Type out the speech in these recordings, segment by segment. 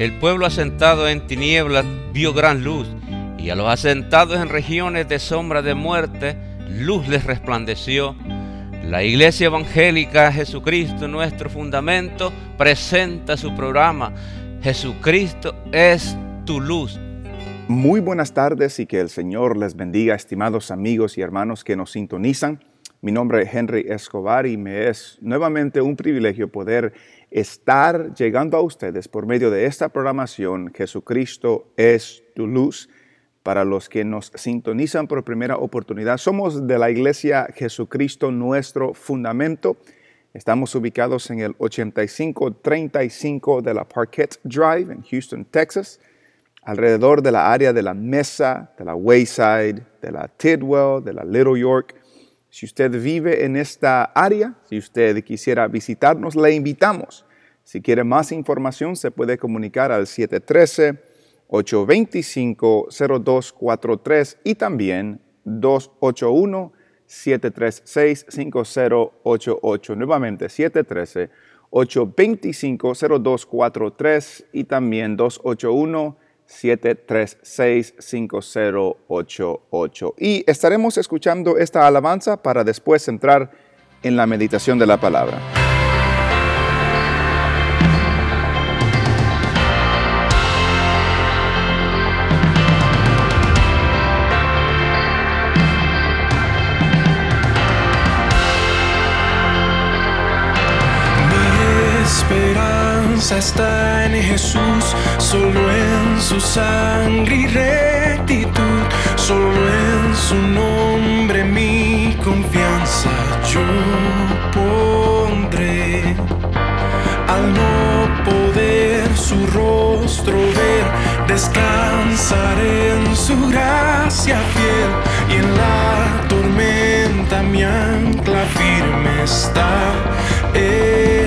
El pueblo asentado en tinieblas vio gran luz, y a los asentados en regiones de sombra de muerte, luz les resplandeció. La Iglesia Evangélica Jesucristo, nuestro fundamento, presenta su programa. Jesucristo es tu luz. Muy buenas tardes y que el Señor les bendiga, estimados amigos y hermanos que nos sintonizan. Mi nombre es Henry Escobar y me es nuevamente un privilegio poder estar llegando a ustedes por medio de esta programación Jesucristo es tu luz. Para los que nos sintonizan por primera oportunidad, somos de la iglesia Jesucristo nuestro fundamento. Estamos ubicados en el 8535 de la Parquet Drive en Houston, Texas, alrededor de la área de la Mesa, de la Wayside, de la Tidwell, de la Little York. Si usted vive en esta área, si usted quisiera visitarnos, le invitamos. Si quiere más información, se puede comunicar al 713-825-0243 y también 281-736-5088. Nuevamente, 713-825-0243 y también 281 736-5088. Y estaremos escuchando esta alabanza para después entrar en la meditación de la palabra. Está en Jesús, solo en su sangre y rectitud, solo en su nombre mi confianza yo pondré. Al no poder su rostro ver, descansaré en su gracia fiel y en la tormenta mi ancla firme está él.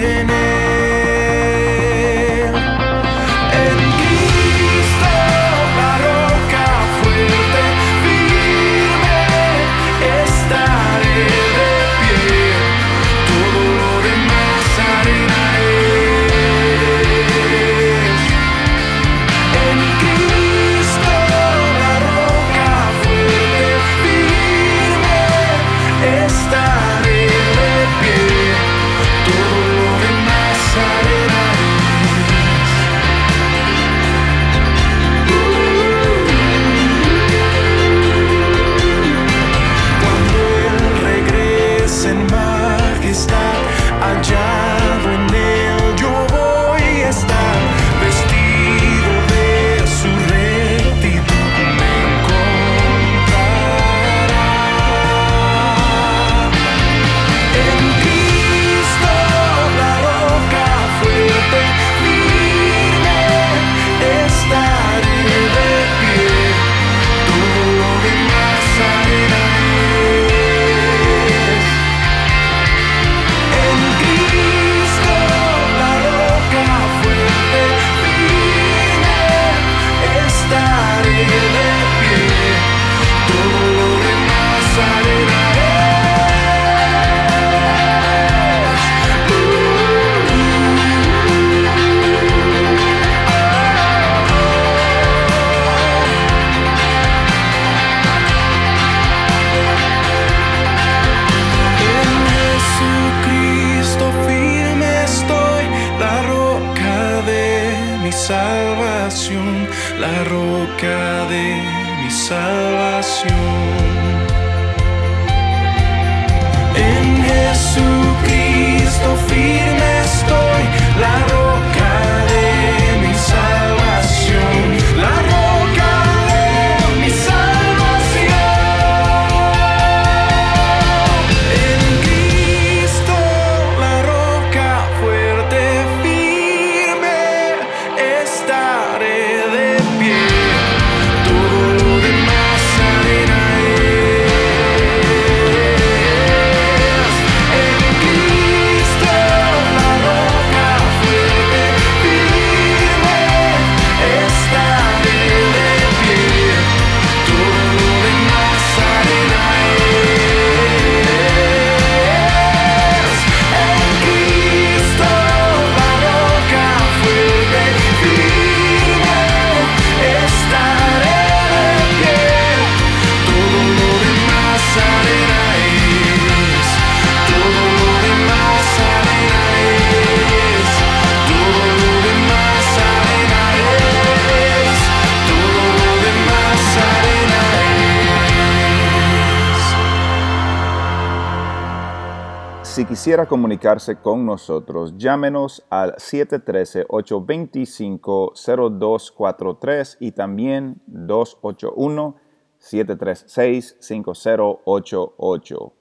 Quisiera comunicarse con nosotros, llámenos al 713-825-0243 y también 281-736-5088.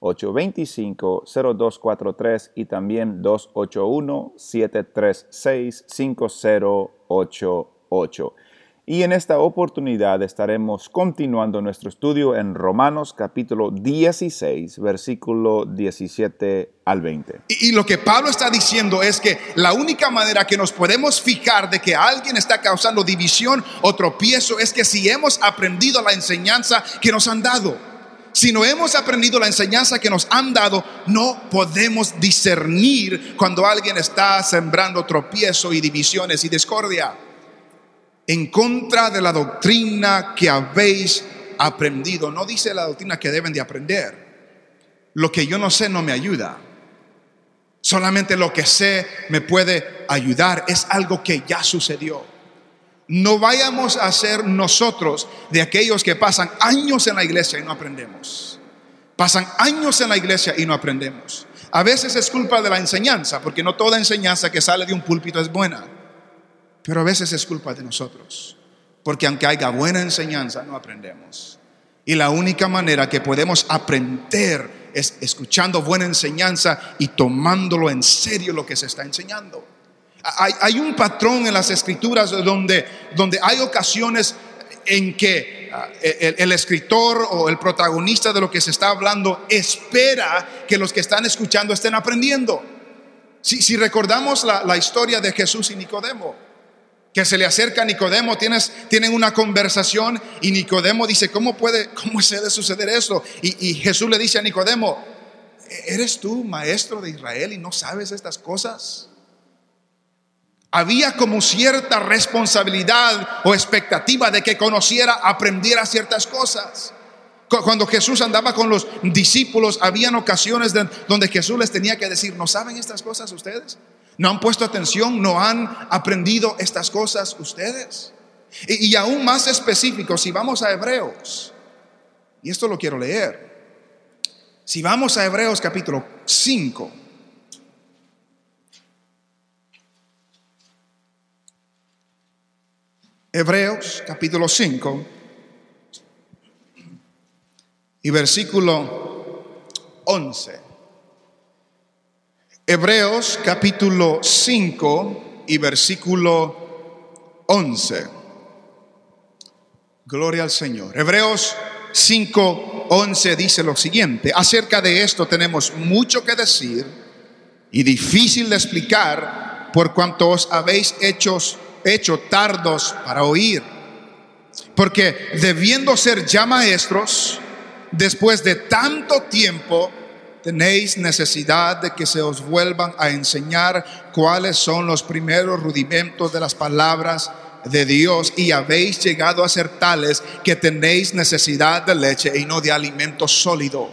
713-825-0243 y también 281-736-5088. Y en esta oportunidad estaremos continuando nuestro estudio en Romanos capítulo 16, versículo 17 al 20. Y, lo que Pablo está diciendo es que la única manera que nos podemos fijar de que alguien está causando división o tropiezo es que si hemos aprendido la enseñanza que nos han dado. Si no hemos aprendido la enseñanza que nos han dado, no podemos discernir cuando alguien está sembrando tropiezo y divisiones y discordia en contra de la doctrina que habéis aprendido. No dice la doctrina que deben de aprender. Lo que yo no sé no me ayuda. Solamente lo que sé me puede ayudar. Es algo que ya sucedió. No vayamos a ser nosotros de aquellos que pasan años en la iglesia y no aprendemos. Pasan años en la iglesia y no aprendemos. A veces es culpa de la enseñanza, porque no toda enseñanza que sale de un púlpito es buena. Pero a veces es culpa de nosotros, porque aunque haya buena enseñanza, no aprendemos. Y la única manera que podemos aprender es escuchando buena enseñanza y tomándolo en serio lo que se está enseñando. Hay, un patrón en las escrituras donde, donde hay ocasiones en que uh, el, escritor o el protagonista de lo que se está hablando espera que los que están escuchando estén aprendiendo. Si, recordamos la historia de Jesús y Nicodemo, que se le acerca a Nicodemo, tienes, tienen una conversación y Nicodemo dice, ¿cómo puede, cómo puede suceder eso? Y, y Jesús le dice a Nicodemo, ¿eres tú maestro de Israel y no sabes estas cosas? Había como cierta responsabilidad o expectativa de que conociera, aprendiera ciertas cosas. Cuando Jesús andaba con los discípulos, habían ocasiones de, donde Jesús les tenía que decir, ¿no saben estas cosas ustedes? ¿No han puesto atención? ¿No han aprendido estas cosas ustedes? Y, aún más específico, si vamos a Hebreos, y esto lo quiero leer, si vamos a Hebreos capítulo 5, Hebreos capítulo 5 y versículo 11. Hebreos capítulo 5 y versículo 11. Gloria al Señor. Hebreos 5, 11 dice lo siguiente. Acerca de esto tenemos mucho que decir y difícil de explicar por cuanto os habéis hecho, hecho tardos para oír. Porque debiendo ser ya maestros, después de tanto tiempo, tenéis necesidad de que se os vuelvan a enseñar cuáles son los primeros rudimentos de las palabras de Dios y habéis llegado a ser tales que tenéis necesidad de leche y no de alimento sólido.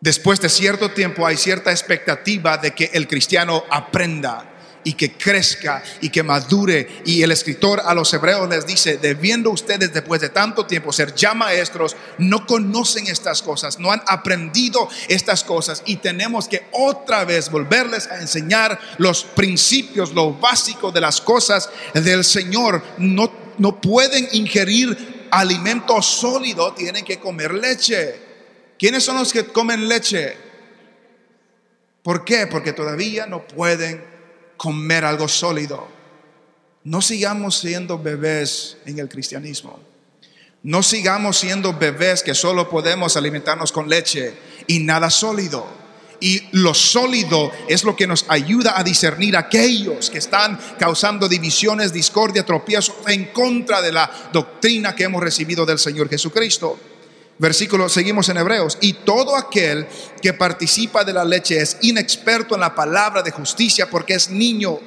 Después de cierto tiempo hay cierta expectativa de que el cristiano aprenda y que crezca y que madure. Y el escritor a los hebreos les dice, debiendo ustedes después de tanto tiempo ser ya maestros, no conocen estas cosas, no han aprendido estas cosas y tenemos que otra vez volverles a enseñar los principios, lo básico de las cosas del Señor. No, no pueden ingerir alimento sólido, tienen que comer leche. ¿Quiénes son los que comen leche? ¿Por qué? Porque todavía no pueden comer algo sólido. No sigamos siendo bebés en el cristianismo. No sigamos siendo bebés que solo podemos alimentarnos con leche y nada sólido. Y lo sólido es lo que nos ayuda a discernir aquellos que están causando divisiones, discordia, tropiezos en contra de la doctrina que hemos recibido del Señor Jesucristo. Versículo, seguimos en Hebreos. Y todo aquel que participa de la leche es inexperto en la palabra de justicia porque es niño.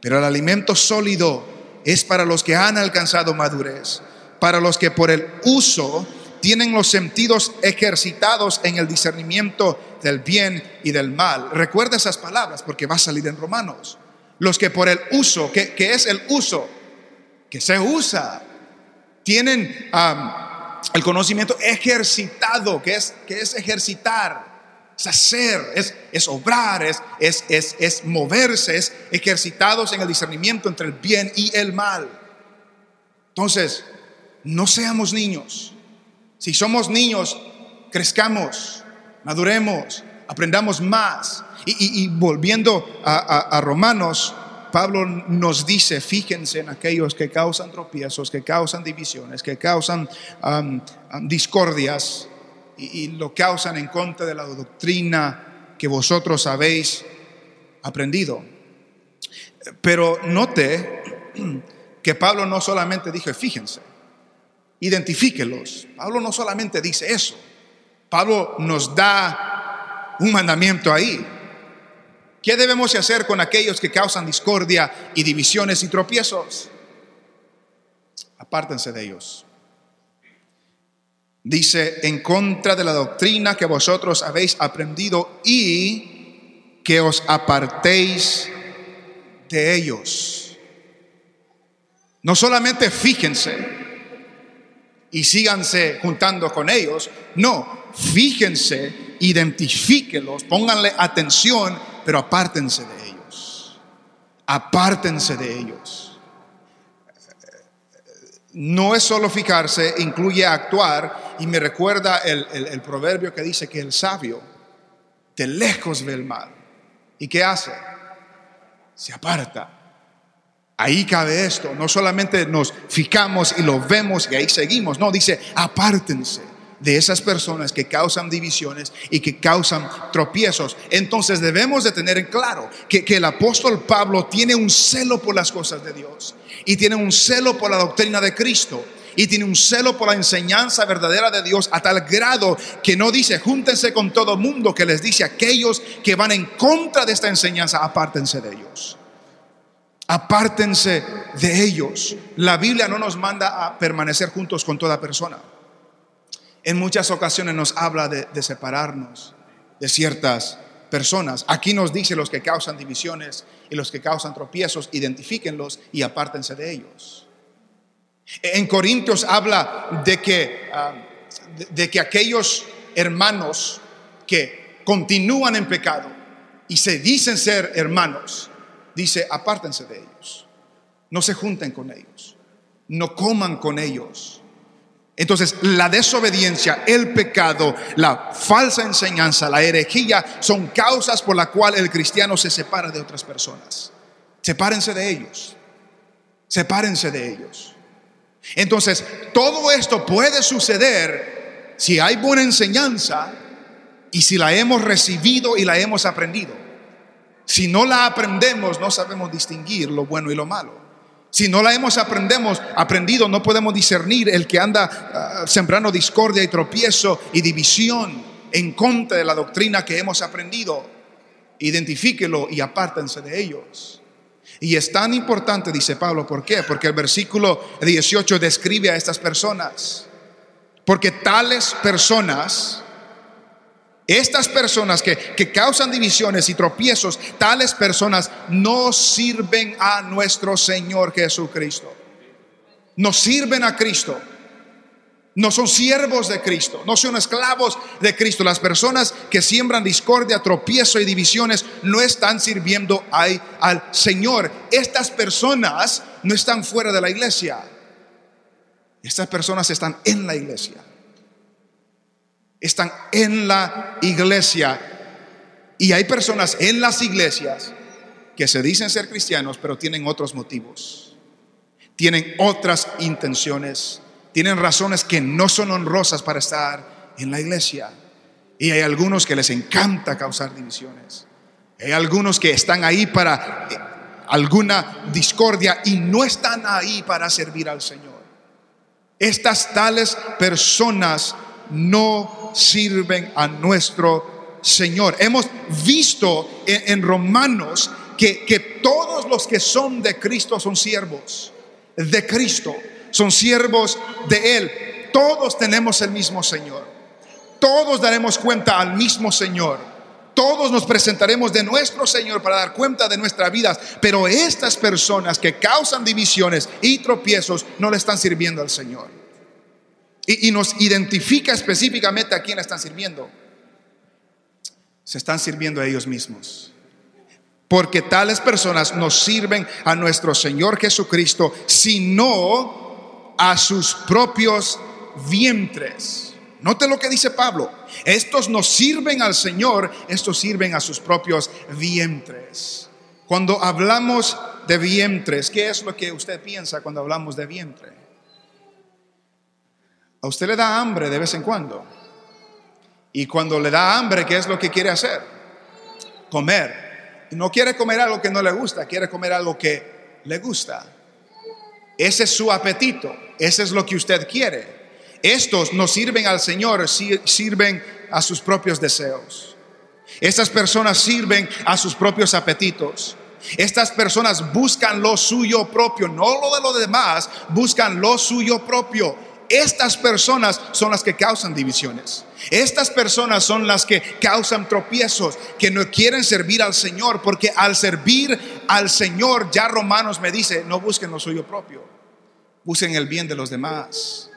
Pero el alimento sólido es para los que han alcanzado madurez, para los que por el uso tienen los sentidos ejercitados en el discernimiento del bien y del mal. Recuerda esas palabras porque va a salir en Romanos. Los que por el uso, que, que es el uso, que se usa, tienen... el conocimiento ejercitado, que es, que es ejercitar, es hacer, es, es obrar, es, es, es, es moverse, es ejercitados en el discernimiento entre el bien y el mal. Entonces, no seamos niños. Si somos niños, crezcamos, maduremos, aprendamos más. Y, volviendo a, Romanos, Pablo nos dice, fíjense en aquellos que causan tropiezos, que causan divisiones, que causan discordias y, y, lo causan en contra de la doctrina que vosotros habéis aprendido. Pero note que Pablo no solamente dijo, fíjense, identifíquelos. Pablo no solamente dice eso, Pablo nos da un mandamiento ahí. ¿Qué debemos hacer con aquellos que causan discordia y divisiones y tropiezos? Apártense de ellos. Dice, en contra de la doctrina que vosotros habéis aprendido y que os apartéis de ellos. No solamente fíjense y síganse juntando con ellos, no, fíjense, identifíquelos, pónganle atención, pero apártense de ellos. Apártense de ellos. No es solo fijarse, incluye actuar y me recuerda el, el proverbio que dice que el sabio de lejos ve el mal. ¿Y qué hace? Se aparta. Ahí cabe esto, no solamente nos fijamos y lo vemos y ahí seguimos, no, dice, apártense de esas personas que causan divisiones y que causan tropiezos. Entonces debemos de tener en claro que, el apóstol Pablo tiene un celo por las cosas de Dios y tiene un celo por la doctrina de Cristo y tiene un celo por la enseñanza verdadera de Dios a tal grado que no dice júntense con todo mundo, que les dice aquellos que van en contra de esta enseñanza, apártense de ellos. Apártense de ellos. La Biblia no nos manda a permanecer juntos con toda persona en muchas ocasiones nos habla de, separarnos de ciertas personas. Aquí nos dice los que causan divisiones y los que causan tropiezos, identifíquenlos y apártense de ellos. En Corintios habla de que, ah, de que aquellos hermanos que continúan en pecado y se dicen ser hermanos, dice, apártense de ellos. No se junten con ellos. No coman con ellos entonces, la desobediencia, el pecado, la falsa enseñanza, la herejía son causas por la cual el cristiano se separa de otras personas. Sepárense de ellos. Sepárense de ellos. Entonces, todo esto puede suceder si hay buena enseñanza y si la hemos recibido y la hemos aprendido. Si no la aprendemos, no sabemos distinguir lo bueno y lo malo. Si no la hemos aprendemos, aprendido, no podemos discernir el que anda ah, sembrando discordia y tropiezo y división en contra de la doctrina que hemos aprendido. Identifíquelo y apártense de ellos. Y es tan importante, dice Pablo, ¿por qué? Porque el versículo 18 describe a estas personas. Porque tales personas estas personas que, causan divisiones y tropiezos, tales personas no sirven a nuestro Señor Jesucristo. No sirven a Cristo. No son siervos de Cristo, no son esclavos de Cristo. Las personas que siembran discordia, tropiezo y divisiones no están sirviendo al Señor. Estas personas no están fuera de la iglesia. Estas personas están en la iglesia están en la iglesia. Y hay personas en las iglesias que se dicen ser cristianos, pero tienen otros motivos. Tienen otras intenciones. Tienen razones que no son honrosas para estar en la iglesia. Y hay algunos que les encanta causar divisiones. Hay algunos que están ahí para eh, alguna discordia y no están ahí para servir al Señor. Estas tales personas no sirven a nuestro Señor. Hemos visto en, Romanos que, que todos los que son de Cristo son siervos de Cristo, son siervos de Él. Todos tenemos el mismo Señor. Todos daremos cuenta al mismo Señor. Todos nos presentaremos de nuestro Señor para dar cuenta de nuestras vidas. Pero estas personas que causan divisiones y tropiezos no le están sirviendo al Señor. Y, nos identifica específicamente a quién están sirviendo. Se están sirviendo a ellos mismos. Porque tales personas nos sirven a nuestro Señor Jesucristo, sino a sus propios vientres. Note lo que dice Pablo. Estos no sirven al Señor, estos sirven a sus propios vientres. Cuando hablamos de vientres, ¿qué es lo que usted piensa cuando hablamos de vientre? A usted le da hambre de vez en cuando. Y cuando le da hambre, ¿qué es lo que quiere hacer? Comer. No quiere comer algo que no le gusta, quiere comer algo que le gusta. Ese es su apetito, ese es lo que usted quiere. Estos no sirven al Señor, sirven a sus propios deseos. Estas personas sirven a sus propios apetitos. Estas personas buscan lo suyo propio, no lo de los demás, buscan lo suyo propio. Estas personas son las que causan divisiones. Estas personas son las que causan tropiezos, que no quieren servir al Señor, porque al servir al Señor, ya Romanos me dice, no busquen lo suyo propio, busquen el bien de los demás.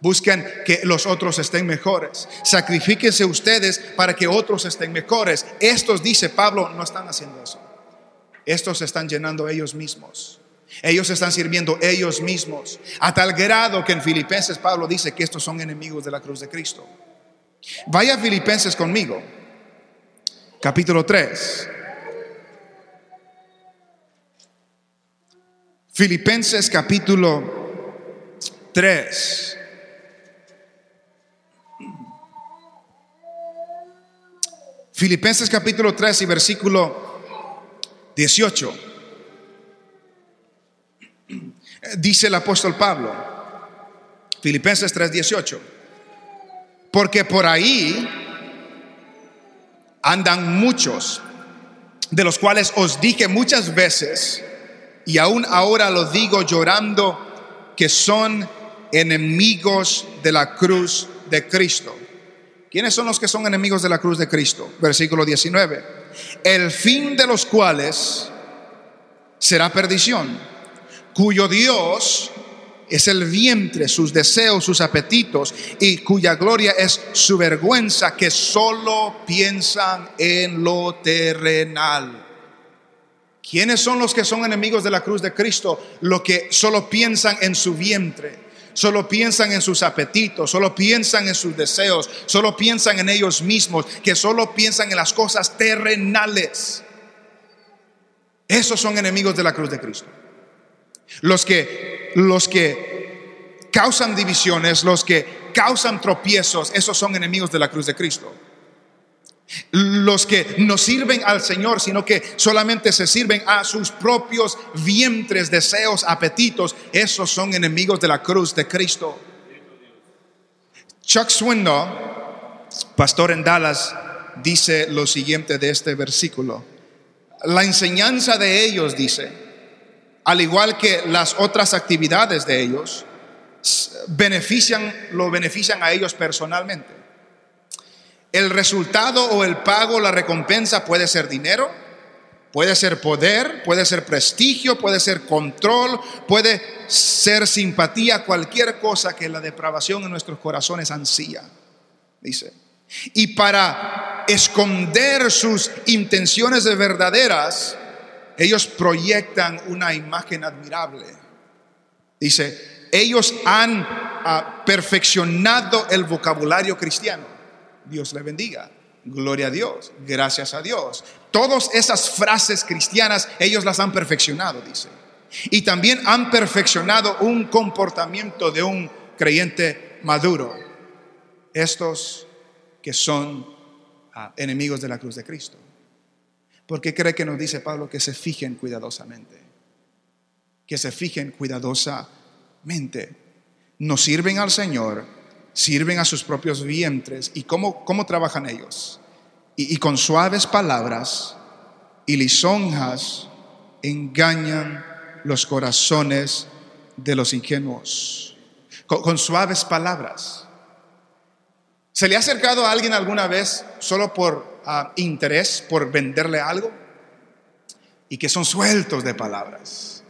Busquen que los otros estén mejores. Sacrifíquense ustedes para que otros estén mejores. Estos, dice Pablo, no están haciendo eso. Estos se están llenando ellos mismos. Ellos están sirviendo ellos mismos. A tal grado que en Filipenses Pablo dice que estos son enemigos de la cruz de Cristo. Vaya a Filipenses conmigo. Capítulo 3. Filipenses capítulo 3. Filipenses capítulo 3 y versículo 18. Dice el apóstol Pablo, Filipenses 3, 18. Porque por ahí andan muchos, de los cuales os dije muchas veces, y aún ahora lo digo llorando, que son enemigos de la cruz de Cristo. ¿Quiénes son los que son enemigos de la cruz de Cristo? Versículo 19. El fin de los cuales será perdición, cuyo Dios es el vientre, sus deseos, sus apetitos, y cuya gloria es su vergüenza, que solo piensan en lo terrenal. ¿Quiénes son los que son enemigos de la cruz de Cristo? Los que solo piensan en su vientre solo piensan en sus apetitos, solo piensan en sus deseos, solo piensan en ellos mismos, que solo piensan en las cosas terrenales. Esos son enemigos de la cruz de Cristo. Los que los que causan divisiones, los que causan tropiezos, esos son enemigos de la cruz de Cristo los que no sirven al Señor, sino que solamente se sirven a sus propios vientres, deseos, apetitos, esos son enemigos de la cruz de Cristo. Chuck Swindoll, pastor en Dallas, dice lo siguiente de este versículo. La enseñanza de ellos, dice, al igual que las otras actividades de ellos, benefician, lo benefician a ellos personalmente. El resultado o el pago, la recompensa puede ser dinero, puede ser poder, puede ser prestigio, puede ser control, puede ser simpatía, cualquier cosa que la depravación en nuestros corazones ansía, dice. Y para esconder sus intenciones de verdaderas, ellos proyectan una imagen admirable. Dice, ellos han ah, perfeccionado el vocabulario cristiano. Dios le bendiga. Gloria a Dios, gracias a Dios. Todas esas frases cristianas, ellos las han perfeccionado, dice. Y también han perfeccionado un comportamiento de un creyente maduro. Estos que son ah, enemigos de la cruz de Cristo. ¿Por qué cree que nos dice Pablo que se fijen cuidadosamente? Que se fijen cuidadosamente. Nos sirven al Señor sirven a sus propios vientres. ¿Y cómo, cómo trabajan ellos? Y, con suaves palabras y lisonjas engañan los corazones de los ingenuos. Con, suaves palabras. ¿Se le ha acercado a alguien alguna vez solo por interés, por venderle algo? Y que son sueltos de palabras.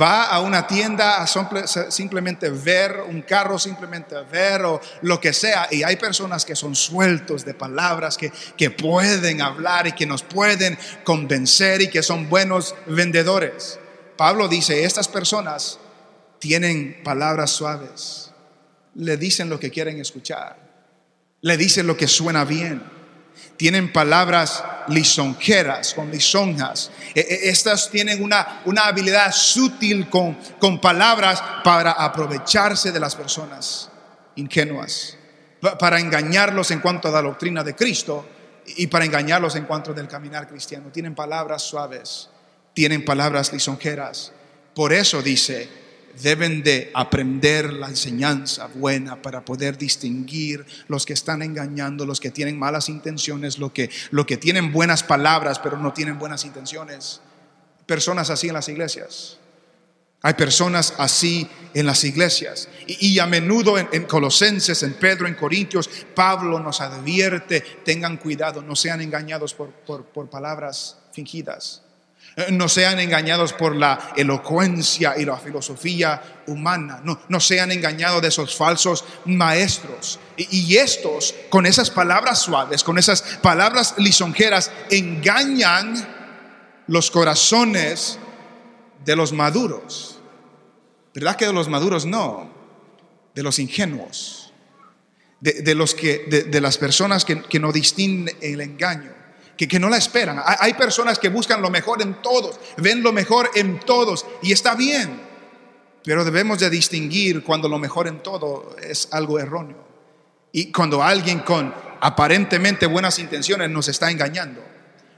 va a una tienda a simple- simplemente ver un carro, simplemente ver o lo que sea. Y hay personas que son sueltos de palabras, que, que pueden hablar y que nos pueden convencer y que son buenos vendedores. Pablo dice, estas personas tienen palabras suaves, le dicen lo que quieren escuchar, le dicen lo que suena bien tienen palabras lisonjeras, con lisonjas. E- e- Estas tienen una, una habilidad sutil con, con palabras para aprovecharse de las personas ingenuas, pa- para engañarlos en cuanto a la doctrina de Cristo y para engañarlos en cuanto del caminar cristiano. Tienen palabras suaves, tienen palabras lisonjeras. Por eso dice, deben de aprender la enseñanza buena para poder distinguir los que están engañando, los que tienen malas intenciones, los que, lo que tienen buenas palabras pero no tienen buenas intenciones. Personas así en las iglesias. Hay personas así en las iglesias. Y, y a menudo en, en Colosenses, en Pedro, en Corintios, Pablo nos advierte, tengan cuidado, no sean engañados por, por- por palabras fingidas. Eh, No sean engañados por la elocuencia y la filosofía humana. No, no sean engañados de esos falsos maestros. Y, estos, con esas palabras suaves, con esas palabras lisonjeras, engañan los corazones de los maduros. ¿Verdad que de los maduros no? De los ingenuos. De, de los que, de, de las personas que, que no distinguen el engaño. Que, no la esperan. Hay, hay personas que buscan lo mejor en todos. Ven lo mejor en todos. Y está bien. Pero debemos de distinguir cuando lo mejor en todo es algo erróneo. Y cuando alguien con aparentemente buenas intenciones nos está engañando.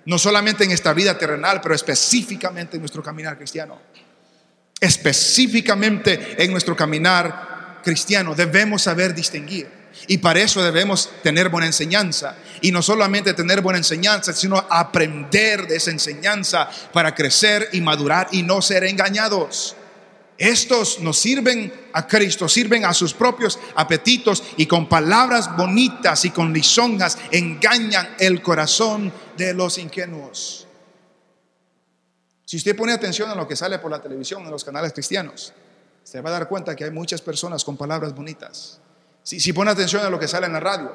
No solamente en esta vida terrenal, pero específicamente en nuestro caminar cristiano. Específicamente en nuestro caminar cristiano debemos saber distinguir. Y para eso debemos tener buena enseñanza. Y no solamente tener buena enseñanza, sino aprender de esa enseñanza para crecer y madurar y no ser engañados. Estos nos sirven a Cristo, sirven a sus propios apetitos y con palabras bonitas y con lisonjas engañan el corazón de los ingenuos. Si usted pone atención a lo que sale por la televisión en los canales cristianos, se va a dar cuenta que hay muchas personas con palabras bonitas. Si, pone atención a lo que sale en la radio,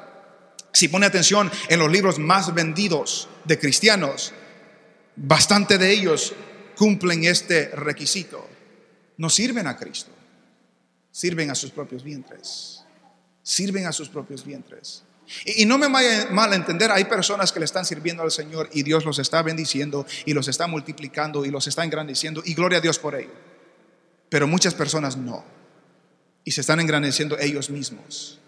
si pone atención en los libros más vendidos de cristianos, bastante de ellos cumplen este requisito. No sirven a Cristo, sirven a sus propios vientres. Sirven a sus propios vientres. Y, no me vaya mal entender, hay personas que le están sirviendo al Señor y Dios los está bendiciendo y los está multiplicando y los está engrandeciendo y gloria a Dios por ello. Pero muchas personas no. Y se están engrandeciendo ellos mismos.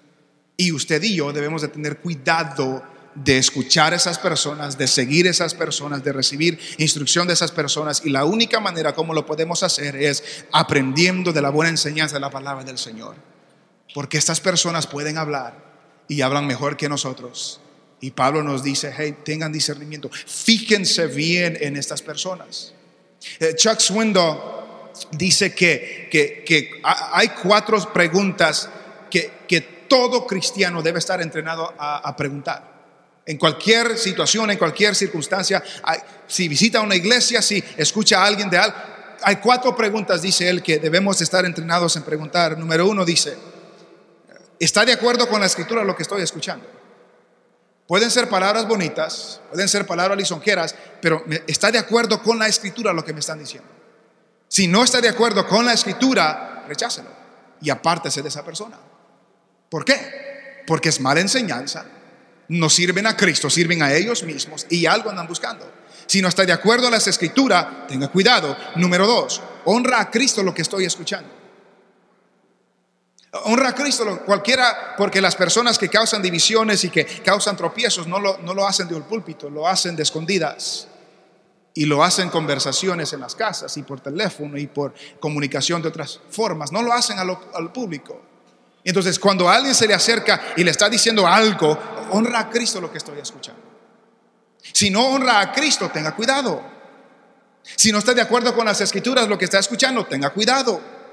Y usted y yo debemos de tener cuidado de escuchar a esas personas, de seguir a esas personas, de recibir instrucción de esas personas. Y la única manera como lo podemos hacer es aprendiendo de la buena enseñanza de la palabra del Señor. Porque estas personas pueden hablar y hablan mejor que nosotros. Y Pablo nos dice, hey, tengan discernimiento, fíjense bien en estas personas. Eh, Chuck Swindoll dice que, que, que ha- hay cuatro preguntas que, que todo cristiano debe estar entrenado a, preguntar. En cualquier situación, en cualquier circunstancia, si visita una iglesia, si escucha a alguien de algo, hay cuatro preguntas, dice él, que debemos estar entrenados en preguntar. Número uno dice, ¿está de acuerdo con la escritura lo que estoy escuchando? Pueden ser palabras bonitas, pueden ser palabras lisonjeras, pero ¿está de acuerdo con la escritura lo que me están diciendo? Si no está de acuerdo con la escritura, rechácelo y apártese de esa persona. ¿Por qué? Porque es mala enseñanza. No sirven a Cristo, sirven a ellos mismos y algo andan buscando. Si no está de acuerdo a las escrituras, tenga cuidado. Número dos, honra a Cristo lo que estoy escuchando. Honra a Cristo cualquiera, porque las personas que causan divisiones y que causan tropiezos no lo, no lo hacen de un púlpito, lo hacen de escondidas. Y lo hacen conversaciones en las casas y por teléfono y por comunicación de otras formas. No lo hacen al público. Entonces, cuando alguien se le acerca y le está diciendo algo, honra a Cristo lo que estoy escuchando. Si no honra a Cristo, tenga cuidado. Si no está de acuerdo con las escrituras, lo que está escuchando, tenga cuidado.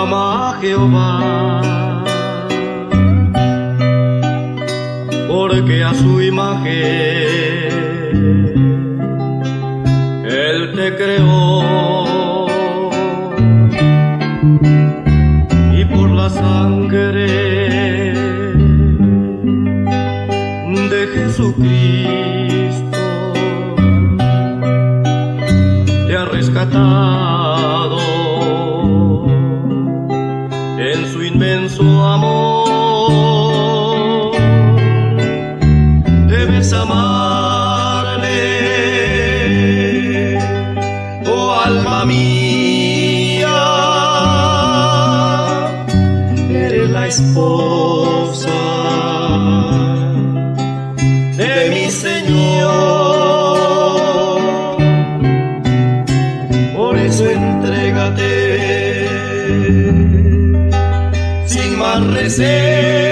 Ama a Jehová, porque a su imagen Él te creó. Y por la sangre en su inmenso amor. desejo.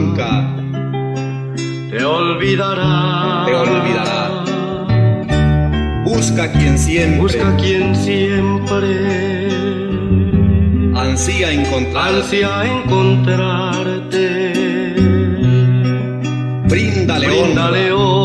olvidará. Te olvidará. Busca quien siempre. Busca quien siempre. Ansía encontrar. Ansía encontrarte. Bríndale, Bríndale honra.